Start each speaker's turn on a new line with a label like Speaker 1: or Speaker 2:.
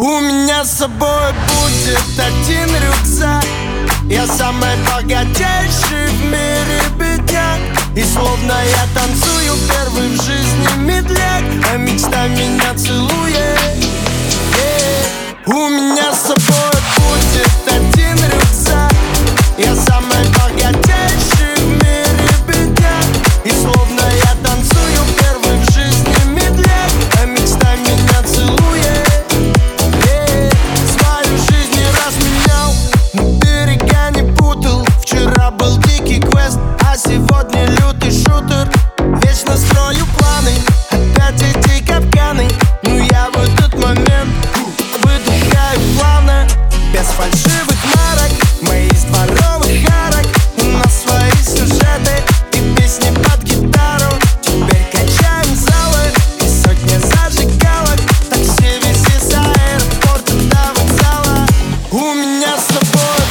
Speaker 1: У меня с собой будет один рюкзак. Я самый богатейший в мире бедняк. И словно я танцую первый в жизни медляк. А мечта меня целует. Yeah. У меня с собой будет один рюкзак. Я самый богатейший в мире бедняк. И словно Меняю планы, опять эти капканы. Ну я в этот момент выдыхаю плавно Без фальшивых марок, мы из дворовых арок. У нас свои сюжеты и песни под гитару. Теперь качаем залы и сотни зажигалок. Такси вези с аэропорта до вокзала. У меня с собой